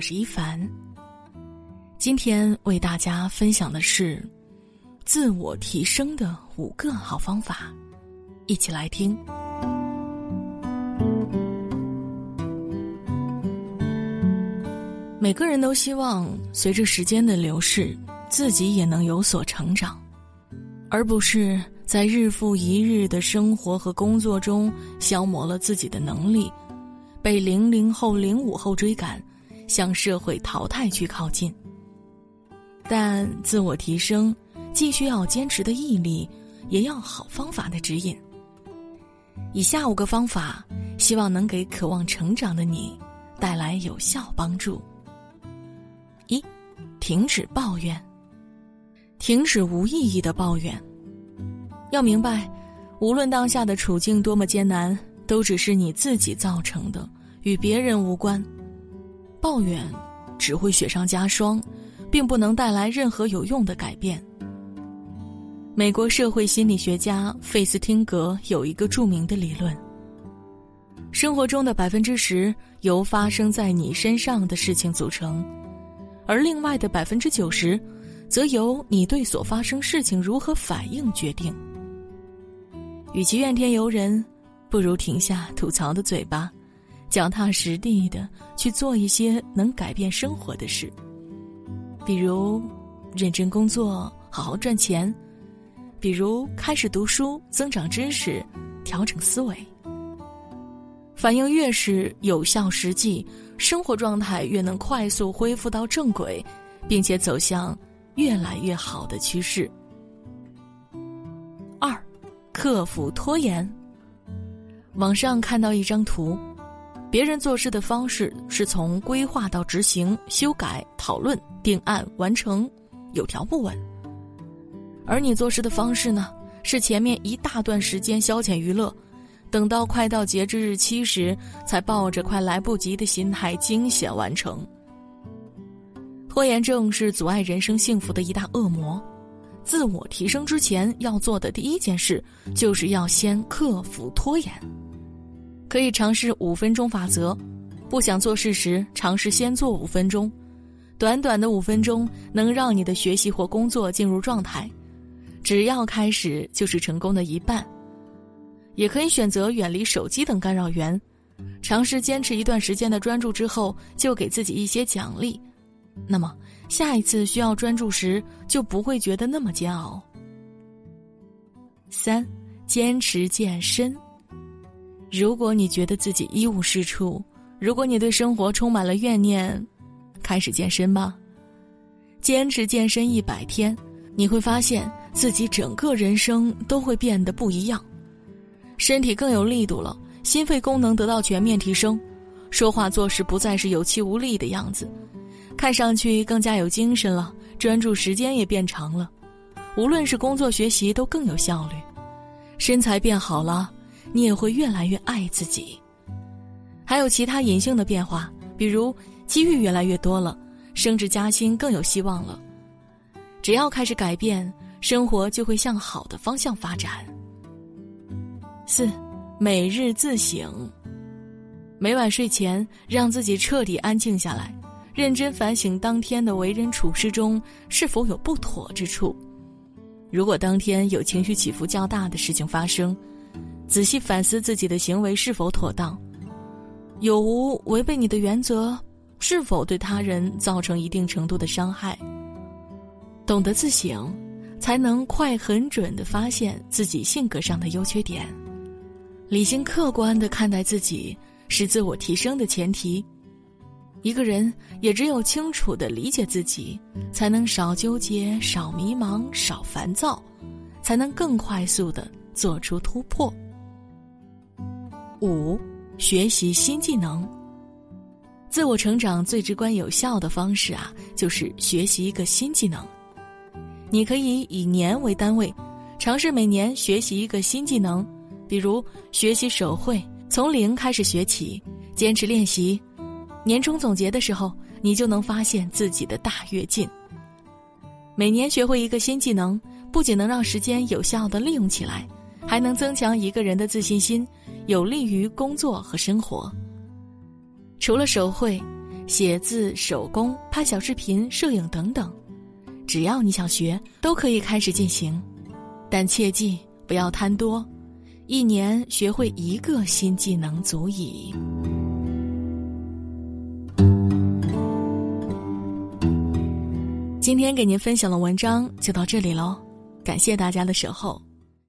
我是一凡。今天为大家分享的是自我提升的五个好方法，一起来听。每个人都希望随着时间的流逝，自己也能有所成长，而不是在日复一日的生活和工作中消磨了自己的能力，被零零后、零五后追赶，向社会淘汰去靠近。但自我提升，既需要坚持的毅力，也要好方法的指引。以下五个方法，希望能给渴望成长的你带来有效帮助。一，停止抱怨，停止无意义的抱怨。要明白，无论当下的处境多么艰难，都只是你自己造成的，与别人无关。抱怨只会雪上加霜，并不能带来任何有用的改变。美国社会心理学家费斯汀格有一个著名的理论：生活中的百分之十由发生在你身上的事情组成。而另外的百分之九十，则由你对所发生事情如何反应决定。与其怨天尤人，不如停下吐槽的嘴巴，脚踏实地的去做一些能改变生活的事。比如，认真工作，好好赚钱；比如，开始读书，增长知识，调整思维。反应越是有效实际。生活状态越能快速恢复到正轨，并且走向越来越好的趋势。二，克服拖延。网上看到一张图，别人做事的方式是从规划到执行、修改、讨论、定案、完成，有条不紊；而你做事的方式呢，是前面一大段时间消遣娱乐。等到快到截止日期时，才抱着快来不及的心态惊险完成。拖延症是阻碍人生幸福的一大恶魔。自我提升之前要做的第一件事，就是要先克服拖延。可以尝试五分钟法则，不想做事时，尝试先做五分钟。短短的五分钟，能让你的学习或工作进入状态。只要开始，就是成功的一半。也可以选择远离手机等干扰源，尝试坚持一段时间的专注之后，就给自己一些奖励。那么下一次需要专注时，就不会觉得那么煎熬。三，坚持健身。如果你觉得自己一无是处，如果你对生活充满了怨念，开始健身吧。坚持健身一百天，你会发现自己整个人生都会变得不一样。身体更有力度了，心肺功能得到全面提升，说话做事不再是有气无力的样子，看上去更加有精神了，专注时间也变长了，无论是工作学习都更有效率，身材变好了，你也会越来越爱自己。还有其他隐性的变化，比如机遇越来越多了，升职加薪更有希望了。只要开始改变，生活就会向好的方向发展。四，每日自省。每晚睡前，让自己彻底安静下来，认真反省当天的为人处事中是否有不妥之处。如果当天有情绪起伏较大的事情发生，仔细反思自己的行为是否妥当，有无违背你的原则，是否对他人造成一定程度的伤害。懂得自省，才能快、很准的发现自己性格上的优缺点。理性客观的看待自己是自我提升的前提。一个人也只有清楚的理解自己，才能少纠结、少迷茫、少烦躁，才能更快速的做出突破。五，学习新技能。自我成长最直观有效的方式啊，就是学习一个新技能。你可以以年为单位，尝试每年学习一个新技能。比如学习手绘，从零开始学起，坚持练习，年终总结的时候，你就能发现自己的大跃进。每年学会一个新技能，不仅能让时间有效的利用起来，还能增强一个人的自信心，有利于工作和生活。除了手绘，写字、手工、拍小视频、摄影等等，只要你想学，都可以开始进行。但切记不要贪多，一年学会一个新技能足矣。今天给您分享的文章就到这里喽，感谢大家的守候。